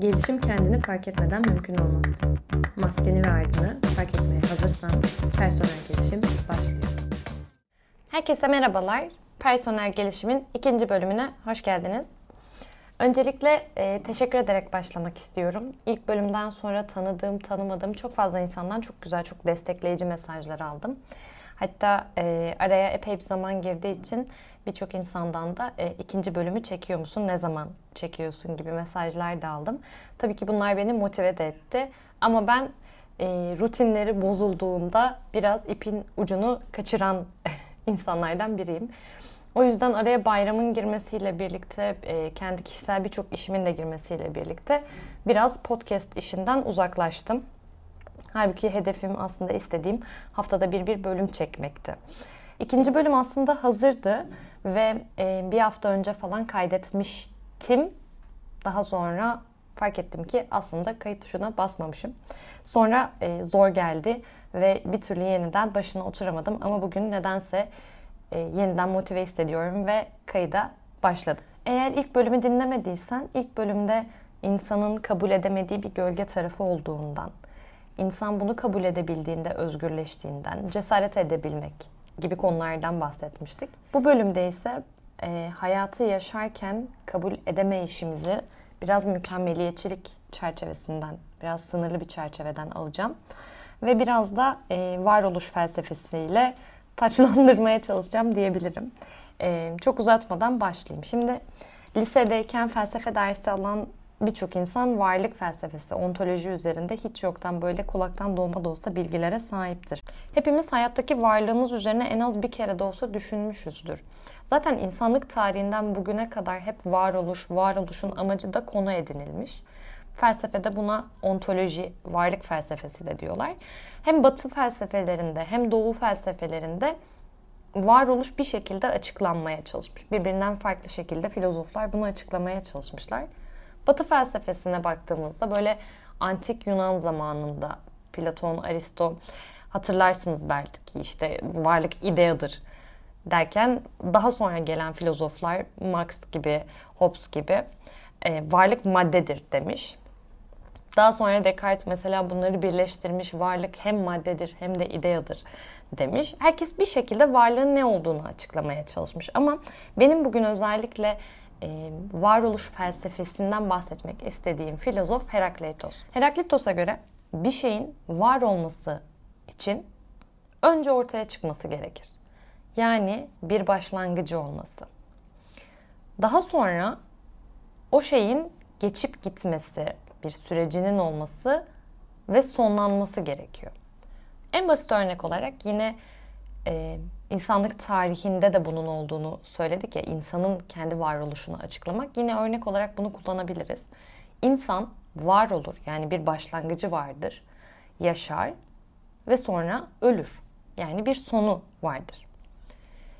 Gelişim kendini fark etmeden mümkün olmaz. Maskeni ve ardını fark etmeye hazırsan personel gelişim başlıyor. Herkese merhabalar. Personel gelişimin ikinci bölümüne hoş geldiniz. Öncelikle e, teşekkür ederek başlamak istiyorum. İlk bölümden sonra tanıdığım, tanımadığım çok fazla insandan çok güzel, çok destekleyici mesajlar aldım. Hatta e, araya epey bir zaman girdiği için birçok insandan da e, ikinci bölümü çekiyor musun, ne zaman çekiyorsun gibi mesajlar da aldım. Tabii ki bunlar beni motive de etti. Ama ben e, rutinleri bozulduğunda biraz ipin ucunu kaçıran insanlardan biriyim. O yüzden araya bayramın girmesiyle birlikte, e, kendi kişisel birçok işimin de girmesiyle birlikte biraz podcast işinden uzaklaştım. Halbuki hedefim aslında istediğim haftada bir bir bölüm çekmekti. İkinci bölüm aslında hazırdı ve e, bir hafta önce falan kaydetmiştim. Daha sonra fark ettim ki aslında kayıt tuşuna basmamışım. Sonra e, zor geldi ve bir türlü yeniden başına oturamadım. Ama bugün nedense e, yeniden motive hissediyorum ve kayıda başladım. Eğer ilk bölümü dinlemediysen ilk bölümde insanın kabul edemediği bir gölge tarafı olduğundan, insan bunu kabul edebildiğinde özgürleştiğinden, cesaret edebilmek gibi konulardan bahsetmiştik. Bu bölümde ise e, hayatı yaşarken kabul edemeyişimizi biraz mükemmeliyetçilik çerçevesinden, biraz sınırlı bir çerçeveden alacağım. Ve biraz da e, varoluş felsefesiyle taçlandırmaya çalışacağım diyebilirim. E, çok uzatmadan başlayayım. Şimdi lisedeyken felsefe dersi alan birçok insan varlık felsefesi, ontoloji üzerinde hiç yoktan böyle kulaktan dolma da olsa bilgilere sahiptir. Hepimiz hayattaki varlığımız üzerine en az bir kere de olsa düşünmüşüzdür. Zaten insanlık tarihinden bugüne kadar hep varoluş, varoluşun amacı da konu edinilmiş. Felsefede buna ontoloji, varlık felsefesi de diyorlar. Hem batı felsefelerinde hem doğu felsefelerinde varoluş bir şekilde açıklanmaya çalışmış. Birbirinden farklı şekilde filozoflar bunu açıklamaya çalışmışlar. Batı felsefesine baktığımızda böyle antik Yunan zamanında Platon, Aristo hatırlarsınız belki işte varlık ideadır derken daha sonra gelen filozoflar Marx gibi, Hobbes gibi e, varlık maddedir demiş. Daha sonra Descartes mesela bunları birleştirmiş varlık hem maddedir hem de ideadır demiş. Herkes bir şekilde varlığın ne olduğunu açıklamaya çalışmış. Ama benim bugün özellikle e, varoluş felsefesinden bahsetmek istediğim filozof Herakleitos. Heraklitos'a göre bir şeyin var olması için önce ortaya çıkması gerekir. Yani bir başlangıcı olması. Daha sonra o şeyin geçip gitmesi, bir sürecinin olması ve sonlanması gerekiyor. En basit örnek olarak yine e, insanlık tarihinde de bunun olduğunu söyledik ya insanın kendi varoluşunu açıklamak. Yine örnek olarak bunu kullanabiliriz. İnsan var olur yani bir başlangıcı vardır, yaşar ve sonra ölür. Yani bir sonu vardır.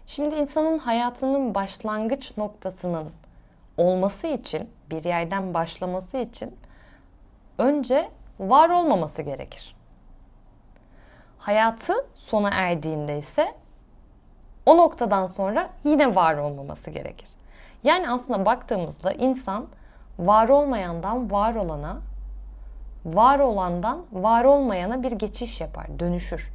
Şimdi insanın hayatının başlangıç noktasının olması için, bir yerden başlaması için önce var olmaması gerekir. Hayatı sona erdiğinde ise o noktadan sonra yine var olmaması gerekir. Yani aslında baktığımızda insan var olmayandan var olana, var olandan var olmayana bir geçiş yapar, dönüşür.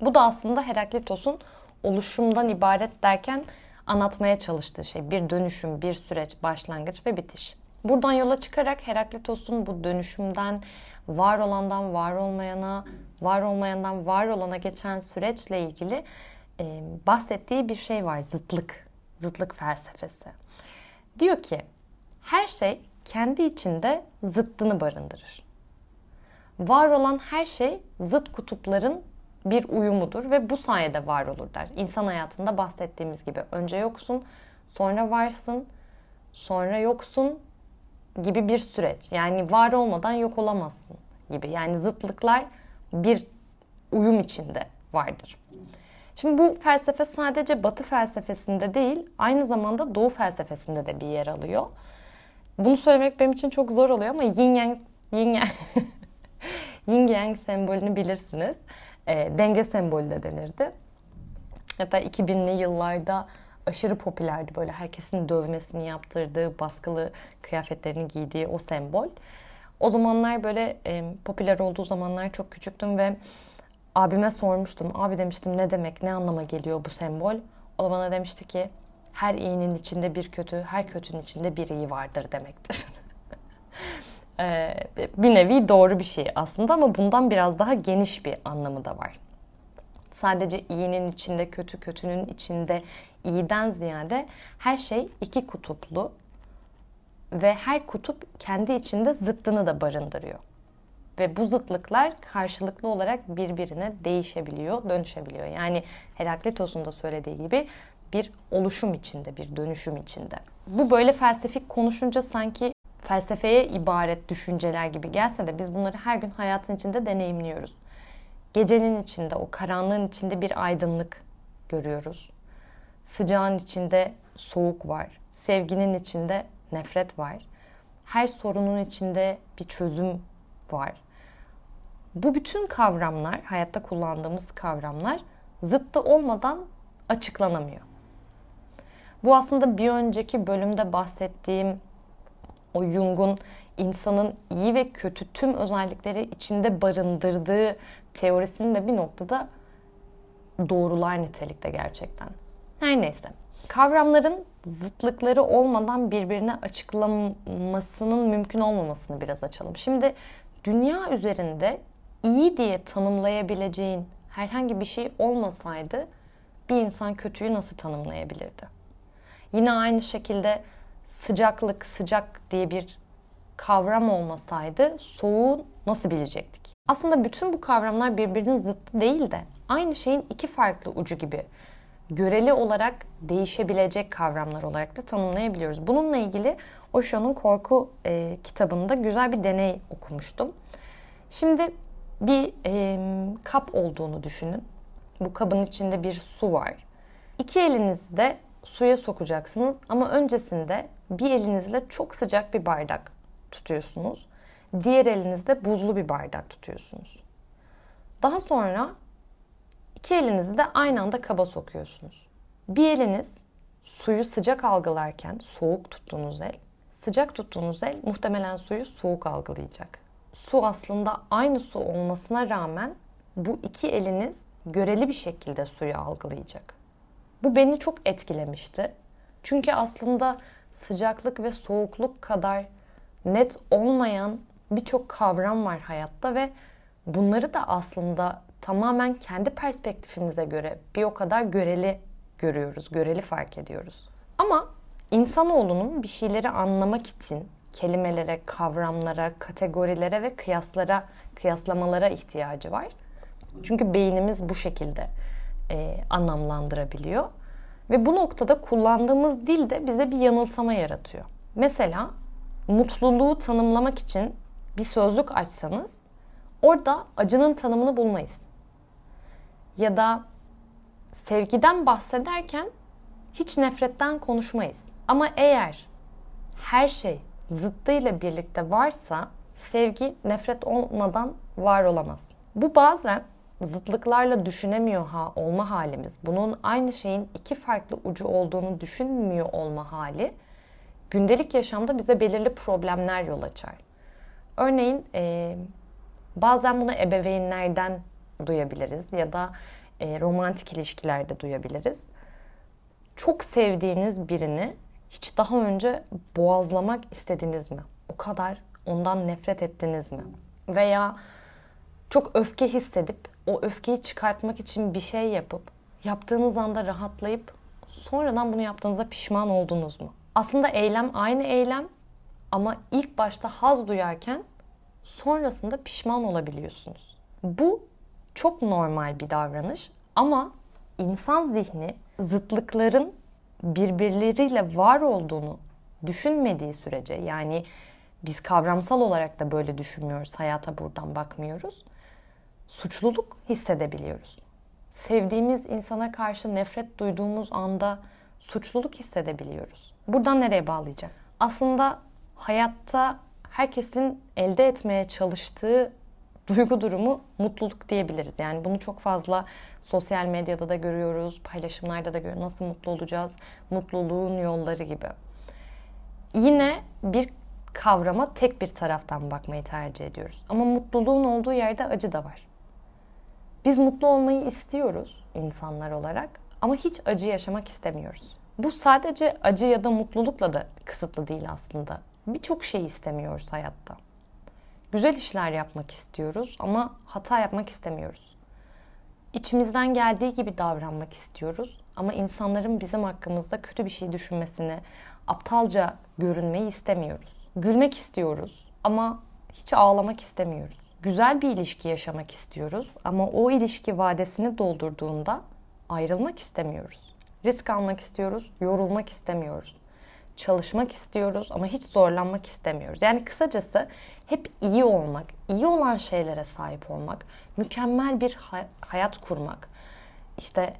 Bu da aslında Heraklitos'un oluşumdan ibaret derken anlatmaya çalıştığı şey. Bir dönüşüm, bir süreç, başlangıç ve bitiş. Buradan yola çıkarak Heraklitos'un bu dönüşümden, var olandan var olmayana, var olmayandan var olana geçen süreçle ilgili e, bahsettiği bir şey var. Zıtlık. Zıtlık felsefesi. Diyor ki her şey kendi içinde zıttını barındırır. Var olan her şey zıt kutupların bir uyumudur ve bu sayede var olur der. İnsan hayatında bahsettiğimiz gibi önce yoksun, sonra varsın, sonra yoksun gibi bir süreç. Yani var olmadan yok olamazsın gibi. Yani zıtlıklar bir uyum içinde vardır. Şimdi bu felsefe sadece Batı felsefesinde değil, aynı zamanda Doğu felsefesinde de bir yer alıyor. Bunu söylemek benim için çok zor oluyor ama yin yang yin yang yin yang sembolünü bilirsiniz. E, denge sembolü de denirdi. Hatta 2000'li yıllarda aşırı popülerdi böyle herkesin dövmesini yaptırdığı, baskılı kıyafetlerini giydiği o sembol. O zamanlar böyle e, popüler olduğu zamanlar çok küçüktüm ve abime sormuştum. Abi demiştim ne demek, ne anlama geliyor bu sembol? O da bana demişti ki her iyinin içinde bir kötü, her kötünün içinde bir iyi vardır demektir. Ee, bir nevi doğru bir şey aslında ama bundan biraz daha geniş bir anlamı da var. Sadece iyinin içinde, kötü kötünün içinde iyiden ziyade her şey iki kutuplu ve her kutup kendi içinde zıttını da barındırıyor. Ve bu zıtlıklar karşılıklı olarak birbirine değişebiliyor, dönüşebiliyor. Yani Heraklitos'un da söylediği gibi bir oluşum içinde, bir dönüşüm içinde. Bu böyle felsefik konuşunca sanki felsefeye ibaret düşünceler gibi gelse de biz bunları her gün hayatın içinde deneyimliyoruz. Gecenin içinde, o karanlığın içinde bir aydınlık görüyoruz. Sıcağın içinde soğuk var. Sevginin içinde nefret var. Her sorunun içinde bir çözüm var. Bu bütün kavramlar, hayatta kullandığımız kavramlar zıttı olmadan açıklanamıyor. Bu aslında bir önceki bölümde bahsettiğim o Jung'un insanın iyi ve kötü tüm özellikleri içinde barındırdığı teorisini de bir noktada doğrular nitelikte gerçekten. Her neyse. Kavramların zıtlıkları olmadan birbirine açıklamasının mümkün olmamasını biraz açalım. Şimdi dünya üzerinde iyi diye tanımlayabileceğin herhangi bir şey olmasaydı bir insan kötüyü nasıl tanımlayabilirdi? Yine aynı şekilde sıcaklık, sıcak diye bir kavram olmasaydı soğuğu nasıl bilecektik? Aslında bütün bu kavramlar birbirinin zıttı değil de aynı şeyin iki farklı ucu gibi göreli olarak değişebilecek kavramlar olarak da tanımlayabiliyoruz. Bununla ilgili Osho'nun Korku e, kitabında güzel bir deney okumuştum. Şimdi bir e, kap olduğunu düşünün. Bu kabın içinde bir su var. İki elinizde suya sokacaksınız ama öncesinde bir elinizle çok sıcak bir bardak tutuyorsunuz. Diğer elinizde buzlu bir bardak tutuyorsunuz. Daha sonra iki elinizi de aynı anda kaba sokuyorsunuz. Bir eliniz suyu sıcak algılarken soğuk tuttuğunuz el, sıcak tuttuğunuz el muhtemelen suyu soğuk algılayacak. Su aslında aynı su olmasına rağmen bu iki eliniz göreli bir şekilde suyu algılayacak. Bu beni çok etkilemişti. Çünkü aslında sıcaklık ve soğukluk kadar net olmayan birçok kavram var hayatta ve bunları da aslında tamamen kendi perspektifimize göre bir o kadar göreli görüyoruz, göreli fark ediyoruz. Ama insanoğlunun bir şeyleri anlamak için kelimelere, kavramlara, kategorilere ve kıyaslara, kıyaslamalara ihtiyacı var. Çünkü beynimiz bu şekilde e, anlamlandırabiliyor. Ve bu noktada kullandığımız dil de bize bir yanılsama yaratıyor. Mesela mutluluğu tanımlamak için bir sözlük açsanız orada acının tanımını bulmayız. Ya da sevgiden bahsederken hiç nefretten konuşmayız. Ama eğer her şey zıttıyla birlikte varsa sevgi nefret olmadan var olamaz. Bu bazen zıtlıklarla düşünemiyor ha, olma halimiz, bunun aynı şeyin iki farklı ucu olduğunu düşünmüyor olma hali gündelik yaşamda bize belirli problemler yol açar. Örneğin e, bazen bunu ebeveynlerden duyabiliriz ya da e, romantik ilişkilerde duyabiliriz. Çok sevdiğiniz birini hiç daha önce boğazlamak istediniz mi? O kadar ondan nefret ettiniz mi? Veya çok öfke hissedip o öfkeyi çıkartmak için bir şey yapıp yaptığınız anda rahatlayıp sonradan bunu yaptığınızda pişman oldunuz mu? Aslında eylem aynı eylem ama ilk başta haz duyarken sonrasında pişman olabiliyorsunuz. Bu çok normal bir davranış ama insan zihni zıtlıkların birbirleriyle var olduğunu düşünmediği sürece yani biz kavramsal olarak da böyle düşünmüyoruz, hayata buradan bakmıyoruz suçluluk hissedebiliyoruz. Sevdiğimiz insana karşı nefret duyduğumuz anda suçluluk hissedebiliyoruz. Buradan nereye bağlayacak? Aslında hayatta herkesin elde etmeye çalıştığı duygu durumu mutluluk diyebiliriz. Yani bunu çok fazla sosyal medyada da görüyoruz, paylaşımlarda da görüyoruz. Nasıl mutlu olacağız? Mutluluğun yolları gibi. Yine bir kavrama tek bir taraftan bakmayı tercih ediyoruz. Ama mutluluğun olduğu yerde acı da var. Biz mutlu olmayı istiyoruz insanlar olarak ama hiç acı yaşamak istemiyoruz. Bu sadece acı ya da mutlulukla da kısıtlı değil aslında. Birçok şey istemiyoruz hayatta. Güzel işler yapmak istiyoruz ama hata yapmak istemiyoruz. İçimizden geldiği gibi davranmak istiyoruz ama insanların bizim hakkımızda kötü bir şey düşünmesini, aptalca görünmeyi istemiyoruz. Gülmek istiyoruz ama hiç ağlamak istemiyoruz. Güzel bir ilişki yaşamak istiyoruz ama o ilişki vadesini doldurduğunda ayrılmak istemiyoruz. Risk almak istiyoruz, yorulmak istemiyoruz. Çalışmak istiyoruz ama hiç zorlanmak istemiyoruz. Yani kısacası hep iyi olmak, iyi olan şeylere sahip olmak, mükemmel bir hayat kurmak, işte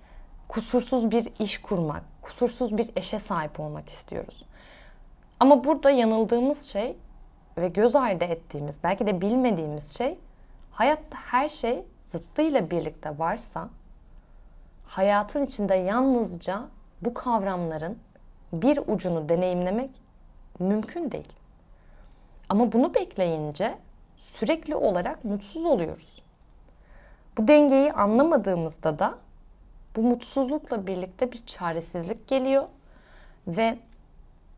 kusursuz bir iş kurmak, kusursuz bir eşe sahip olmak istiyoruz. Ama burada yanıldığımız şey ve göz ardı ettiğimiz, belki de bilmediğimiz şey hayatta her şey zıttıyla birlikte varsa hayatın içinde yalnızca bu kavramların bir ucunu deneyimlemek mümkün değil. Ama bunu bekleyince sürekli olarak mutsuz oluyoruz. Bu dengeyi anlamadığımızda da bu mutsuzlukla birlikte bir çaresizlik geliyor ve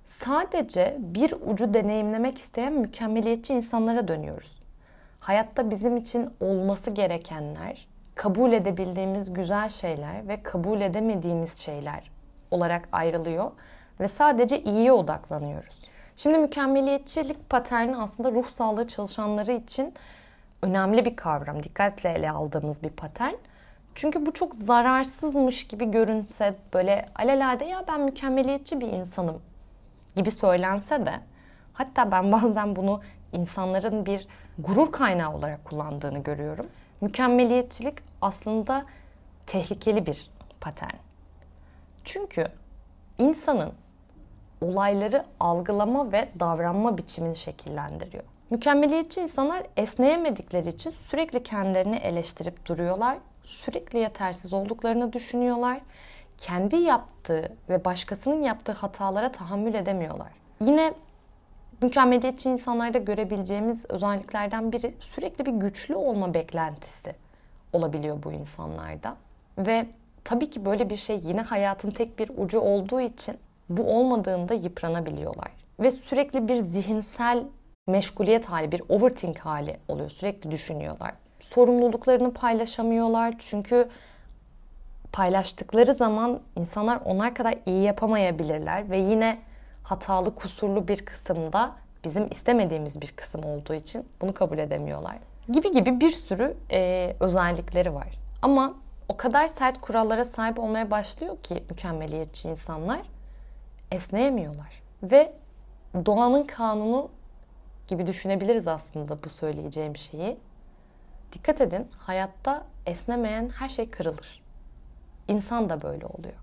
sadece bir ucu deneyimlemek isteyen mükemmeliyetçi insanlara dönüyoruz. Hayatta bizim için olması gerekenler, kabul edebildiğimiz güzel şeyler ve kabul edemediğimiz şeyler olarak ayrılıyor ve sadece iyiye odaklanıyoruz. Şimdi mükemmeliyetçilik paterni aslında ruh sağlığı çalışanları için önemli bir kavram. Dikkatle ele aldığımız bir patern. Çünkü bu çok zararsızmış gibi görünse böyle alelade ya ben mükemmeliyetçi bir insanım gibi söylense de hatta ben bazen bunu insanların bir gurur kaynağı olarak kullandığını görüyorum. Mükemmeliyetçilik aslında tehlikeli bir patern. Çünkü insanın olayları algılama ve davranma biçimini şekillendiriyor. Mükemmeliyetçi insanlar esneyemedikleri için sürekli kendilerini eleştirip duruyorlar. Sürekli yetersiz olduklarını düşünüyorlar kendi yaptığı ve başkasının yaptığı hatalara tahammül edemiyorlar. Yine mükemmeliyetçi insanlarda görebileceğimiz özelliklerden biri sürekli bir güçlü olma beklentisi olabiliyor bu insanlarda. Ve tabii ki böyle bir şey yine hayatın tek bir ucu olduğu için bu olmadığında yıpranabiliyorlar. Ve sürekli bir zihinsel meşguliyet hali, bir overthink hali oluyor. Sürekli düşünüyorlar. Sorumluluklarını paylaşamıyorlar çünkü paylaştıkları zaman insanlar onlar kadar iyi yapamayabilirler ve yine hatalı, kusurlu bir kısımda bizim istemediğimiz bir kısım olduğu için bunu kabul edemiyorlar. Gibi gibi bir sürü e, özellikleri var. Ama o kadar sert kurallara sahip olmaya başlıyor ki mükemmeliyetçi insanlar esneyemiyorlar. Ve doğanın kanunu gibi düşünebiliriz aslında bu söyleyeceğim şeyi. Dikkat edin, hayatta esnemeyen her şey kırılır. İnsan da böyle oluyor.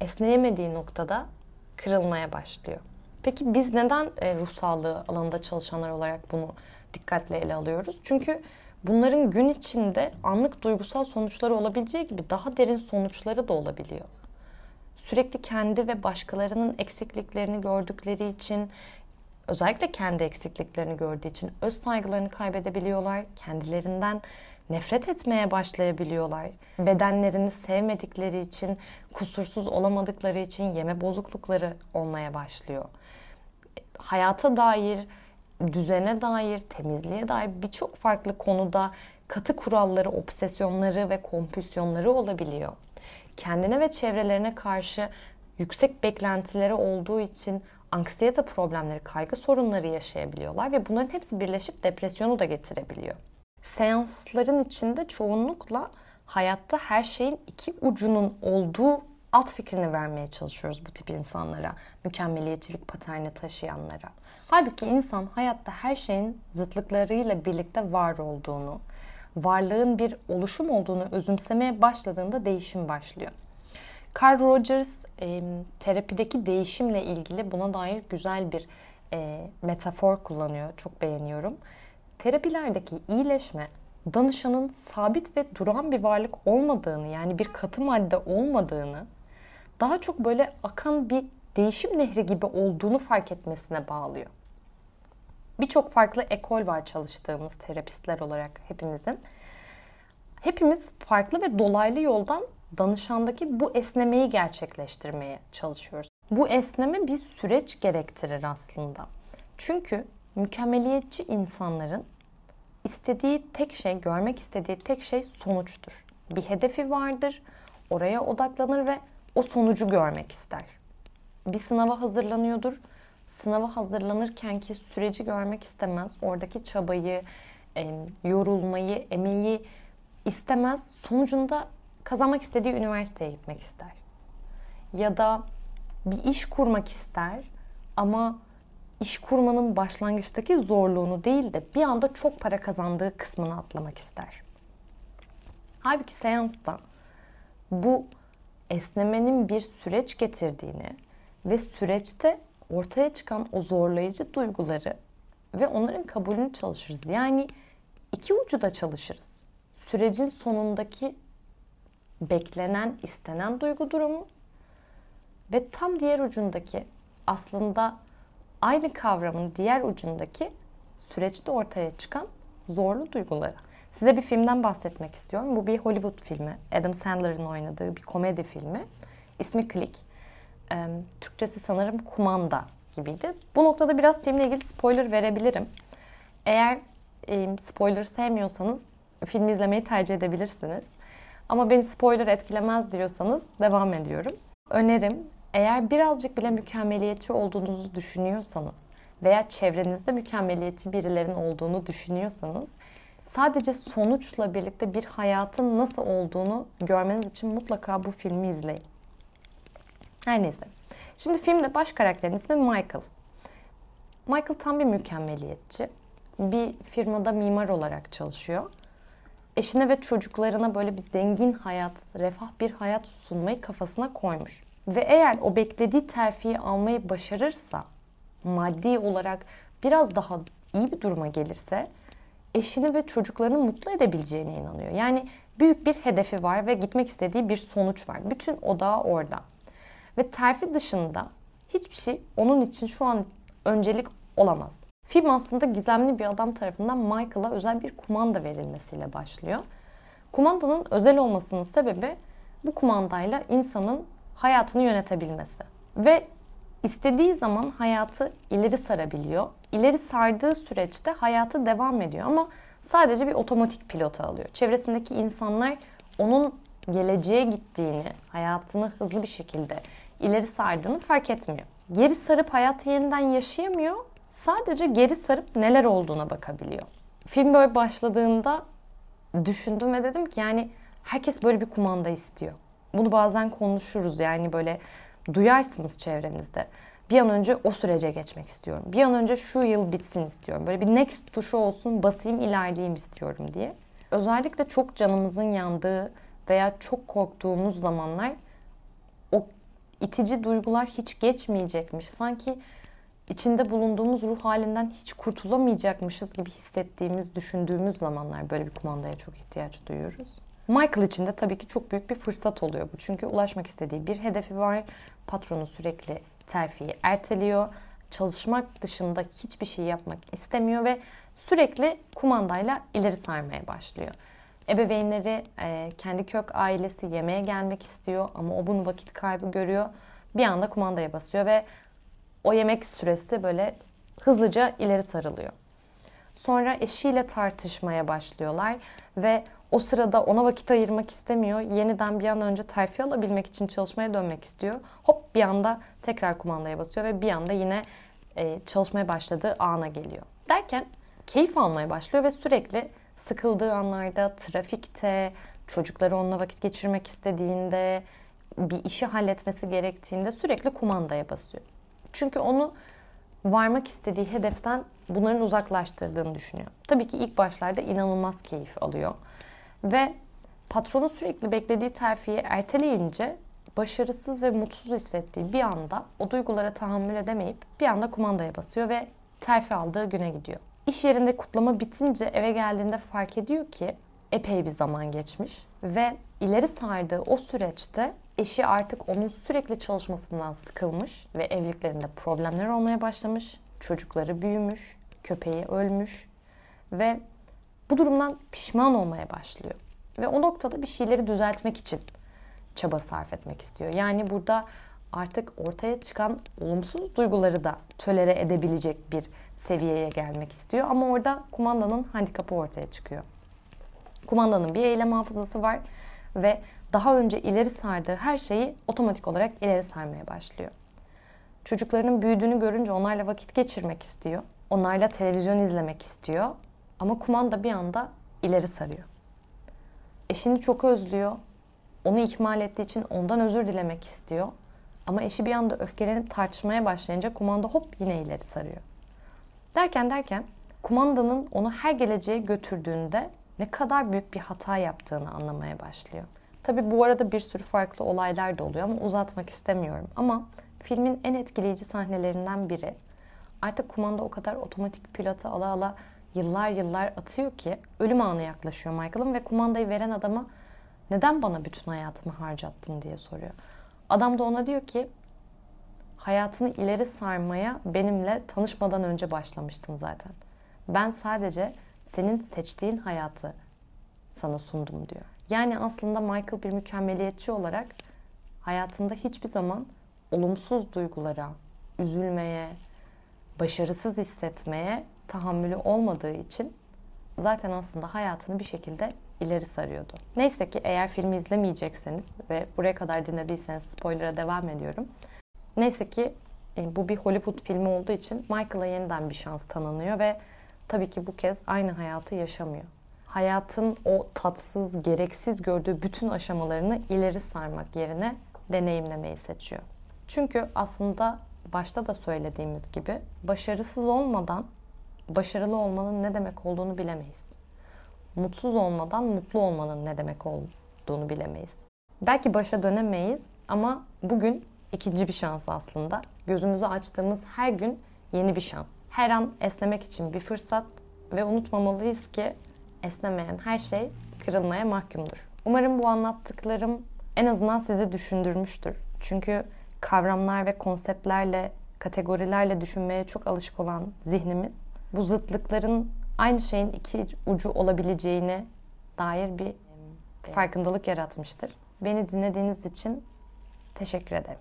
Esneyemediği noktada kırılmaya başlıyor. Peki biz neden e, ruh sağlığı alanında çalışanlar olarak bunu dikkatle ele alıyoruz? Çünkü bunların gün içinde anlık duygusal sonuçları olabileceği gibi daha derin sonuçları da olabiliyor. Sürekli kendi ve başkalarının eksikliklerini gördükleri için, özellikle kendi eksikliklerini gördüğü için öz saygılarını kaybedebiliyorlar. Kendilerinden nefret etmeye başlayabiliyorlar. Bedenlerini sevmedikleri için, kusursuz olamadıkları için yeme bozuklukları olmaya başlıyor. Hayata dair, düzene dair, temizliğe dair birçok farklı konuda katı kuralları, obsesyonları ve kompülsiyonları olabiliyor. Kendine ve çevrelerine karşı yüksek beklentileri olduğu için anksiyete problemleri, kaygı sorunları yaşayabiliyorlar ve bunların hepsi birleşip depresyonu da getirebiliyor seansların içinde çoğunlukla hayatta her şeyin iki ucunun olduğu alt fikrini vermeye çalışıyoruz bu tip insanlara. Mükemmeliyetçilik paterni taşıyanlara. Halbuki insan hayatta her şeyin zıtlıklarıyla birlikte var olduğunu, varlığın bir oluşum olduğunu özümsemeye başladığında değişim başlıyor. Carl Rogers terapideki değişimle ilgili buna dair güzel bir e, metafor kullanıyor. Çok beğeniyorum. Terapilerdeki iyileşme danışanın sabit ve duran bir varlık olmadığını yani bir katı madde olmadığını daha çok böyle akan bir değişim nehri gibi olduğunu fark etmesine bağlıyor. birçok farklı ekol var çalıştığımız terapistler olarak hepimizin. Hepimiz farklı ve dolaylı yoldan danışandaki bu esnemeyi gerçekleştirmeye çalışıyoruz. Bu esneme bir süreç gerektirir aslında. Çünkü mükemmeliyetçi insanların istediği tek şey, görmek istediği tek şey sonuçtur. Bir hedefi vardır, oraya odaklanır ve o sonucu görmek ister. Bir sınava hazırlanıyordur. Sınava hazırlanırken ki süreci görmek istemez. Oradaki çabayı, yorulmayı, emeği istemez. Sonucunda kazanmak istediği üniversiteye gitmek ister. Ya da bir iş kurmak ister ama iş kurmanın başlangıçtaki zorluğunu değil de bir anda çok para kazandığı kısmını atlamak ister. Halbuki seansta bu esnemenin bir süreç getirdiğini ve süreçte ortaya çıkan o zorlayıcı duyguları ve onların kabulünü çalışırız. Yani iki ucu da çalışırız. Sürecin sonundaki beklenen, istenen duygu durumu ve tam diğer ucundaki aslında aynı kavramın diğer ucundaki süreçte ortaya çıkan zorlu duyguları. Size bir filmden bahsetmek istiyorum. Bu bir Hollywood filmi. Adam Sandler'ın oynadığı bir komedi filmi. İsmi Click. Türkçesi sanırım Kumanda gibiydi. Bu noktada biraz filmle ilgili spoiler verebilirim. Eğer spoiler sevmiyorsanız filmi izlemeyi tercih edebilirsiniz. Ama beni spoiler etkilemez diyorsanız devam ediyorum. Önerim eğer birazcık bile mükemmeliyetçi olduğunuzu düşünüyorsanız veya çevrenizde mükemmeliyetçi birilerin olduğunu düşünüyorsanız sadece sonuçla birlikte bir hayatın nasıl olduğunu görmeniz için mutlaka bu filmi izleyin. Her neyse. Şimdi filmde baş karakterin ismi Michael. Michael tam bir mükemmeliyetçi. Bir firmada mimar olarak çalışıyor. Eşine ve çocuklarına böyle bir zengin hayat, refah bir hayat sunmayı kafasına koymuş. Ve eğer o beklediği terfiyi almayı başarırsa, maddi olarak biraz daha iyi bir duruma gelirse eşini ve çocuklarını mutlu edebileceğine inanıyor. Yani büyük bir hedefi var ve gitmek istediği bir sonuç var. Bütün odağı orada. Ve terfi dışında hiçbir şey onun için şu an öncelik olamaz. Film aslında gizemli bir adam tarafından Michael'a özel bir kumanda verilmesiyle başlıyor. Kumandanın özel olmasının sebebi bu kumandayla insanın hayatını yönetebilmesi. Ve istediği zaman hayatı ileri sarabiliyor. İleri sardığı süreçte hayatı devam ediyor ama sadece bir otomatik pilota alıyor. Çevresindeki insanlar onun geleceğe gittiğini, hayatını hızlı bir şekilde ileri sardığını fark etmiyor. Geri sarıp hayatı yeniden yaşayamıyor. Sadece geri sarıp neler olduğuna bakabiliyor. Film böyle başladığında düşündüm ve dedim ki yani herkes böyle bir kumanda istiyor. Bunu bazen konuşuruz yani böyle duyarsınız çevrenizde. Bir an önce o sürece geçmek istiyorum. Bir an önce şu yıl bitsin istiyorum. Böyle bir next tuşu olsun basayım ilerleyeyim istiyorum diye. Özellikle çok canımızın yandığı veya çok korktuğumuz zamanlar o itici duygular hiç geçmeyecekmiş. Sanki içinde bulunduğumuz ruh halinden hiç kurtulamayacakmışız gibi hissettiğimiz, düşündüğümüz zamanlar böyle bir kumandaya çok ihtiyaç duyuyoruz. Michael için de tabii ki çok büyük bir fırsat oluyor bu. Çünkü ulaşmak istediği bir hedefi var. Patronu sürekli terfiyi erteliyor. Çalışmak dışında hiçbir şey yapmak istemiyor ve sürekli kumandayla ileri sarmaya başlıyor. Ebeveynleri e, kendi kök ailesi yemeğe gelmek istiyor ama o bunu vakit kaybı görüyor. Bir anda kumandaya basıyor ve o yemek süresi böyle hızlıca ileri sarılıyor. Sonra eşiyle tartışmaya başlıyorlar ve o sırada ona vakit ayırmak istemiyor. Yeniden bir an önce terfi alabilmek için çalışmaya dönmek istiyor. Hop bir anda tekrar kumandaya basıyor ve bir anda yine e, çalışmaya başladığı ana geliyor. Derken keyif almaya başlıyor ve sürekli sıkıldığı anlarda, trafikte, çocukları onunla vakit geçirmek istediğinde, bir işi halletmesi gerektiğinde sürekli kumandaya basıyor. Çünkü onu varmak istediği hedeften bunların uzaklaştırdığını düşünüyor. Tabii ki ilk başlarda inanılmaz keyif alıyor. Ve patronu sürekli beklediği terfiyi erteleyince başarısız ve mutsuz hissettiği bir anda o duygulara tahammül edemeyip bir anda kumandaya basıyor ve terfi aldığı güne gidiyor. İş yerinde kutlama bitince eve geldiğinde fark ediyor ki epey bir zaman geçmiş ve ileri sardığı o süreçte eşi artık onun sürekli çalışmasından sıkılmış ve evliliklerinde problemler olmaya başlamış. Çocukları büyümüş, köpeği ölmüş ve bu durumdan pişman olmaya başlıyor. Ve o noktada bir şeyleri düzeltmek için çaba sarf etmek istiyor. Yani burada artık ortaya çıkan olumsuz duyguları da tölere edebilecek bir seviyeye gelmek istiyor. Ama orada kumandanın handikapı ortaya çıkıyor. Kumandanın bir eylem hafızası var ve daha önce ileri sardığı her şeyi otomatik olarak ileri sarmaya başlıyor. Çocuklarının büyüdüğünü görünce onlarla vakit geçirmek istiyor. Onlarla televizyon izlemek istiyor. Ama kumanda bir anda ileri sarıyor. Eşini çok özlüyor. Onu ihmal ettiği için ondan özür dilemek istiyor. Ama eşi bir anda öfkelenip tartışmaya başlayınca kumanda hop yine ileri sarıyor. Derken derken kumandanın onu her geleceğe götürdüğünde ne kadar büyük bir hata yaptığını anlamaya başlıyor. Tabi bu arada bir sürü farklı olaylar da oluyor ama uzatmak istemiyorum. Ama filmin en etkileyici sahnelerinden biri. Artık kumanda o kadar otomatik pilota ala ala yıllar yıllar atıyor ki ölüm anı yaklaşıyor Michael'ın ve kumandayı veren adama neden bana bütün hayatımı harcattın diye soruyor. Adam da ona diyor ki hayatını ileri sarmaya benimle tanışmadan önce başlamıştın zaten. Ben sadece senin seçtiğin hayatı sana sundum diyor. Yani aslında Michael bir mükemmeliyetçi olarak hayatında hiçbir zaman olumsuz duygulara, üzülmeye, başarısız hissetmeye tahammülü olmadığı için zaten aslında hayatını bir şekilde ileri sarıyordu. Neyse ki eğer filmi izlemeyecekseniz ve buraya kadar dinlediyseniz spoiler'a devam ediyorum. Neyse ki e, bu bir Hollywood filmi olduğu için Michael'a yeniden bir şans tanınıyor ve tabii ki bu kez aynı hayatı yaşamıyor. Hayatın o tatsız, gereksiz gördüğü bütün aşamalarını ileri sarmak yerine deneyimlemeyi seçiyor. Çünkü aslında başta da söylediğimiz gibi başarısız olmadan başarılı olmanın ne demek olduğunu bilemeyiz. Mutsuz olmadan mutlu olmanın ne demek olduğunu bilemeyiz. Belki başa dönemeyiz ama bugün ikinci bir şans aslında. Gözümüzü açtığımız her gün yeni bir şans. Her an esnemek için bir fırsat ve unutmamalıyız ki esnemeyen her şey kırılmaya mahkumdur. Umarım bu anlattıklarım en azından sizi düşündürmüştür. Çünkü kavramlar ve konseptlerle, kategorilerle düşünmeye çok alışık olan zihnimiz bu zıtlıkların aynı şeyin iki ucu olabileceğine dair bir farkındalık yaratmıştır. Beni dinlediğiniz için teşekkür ederim.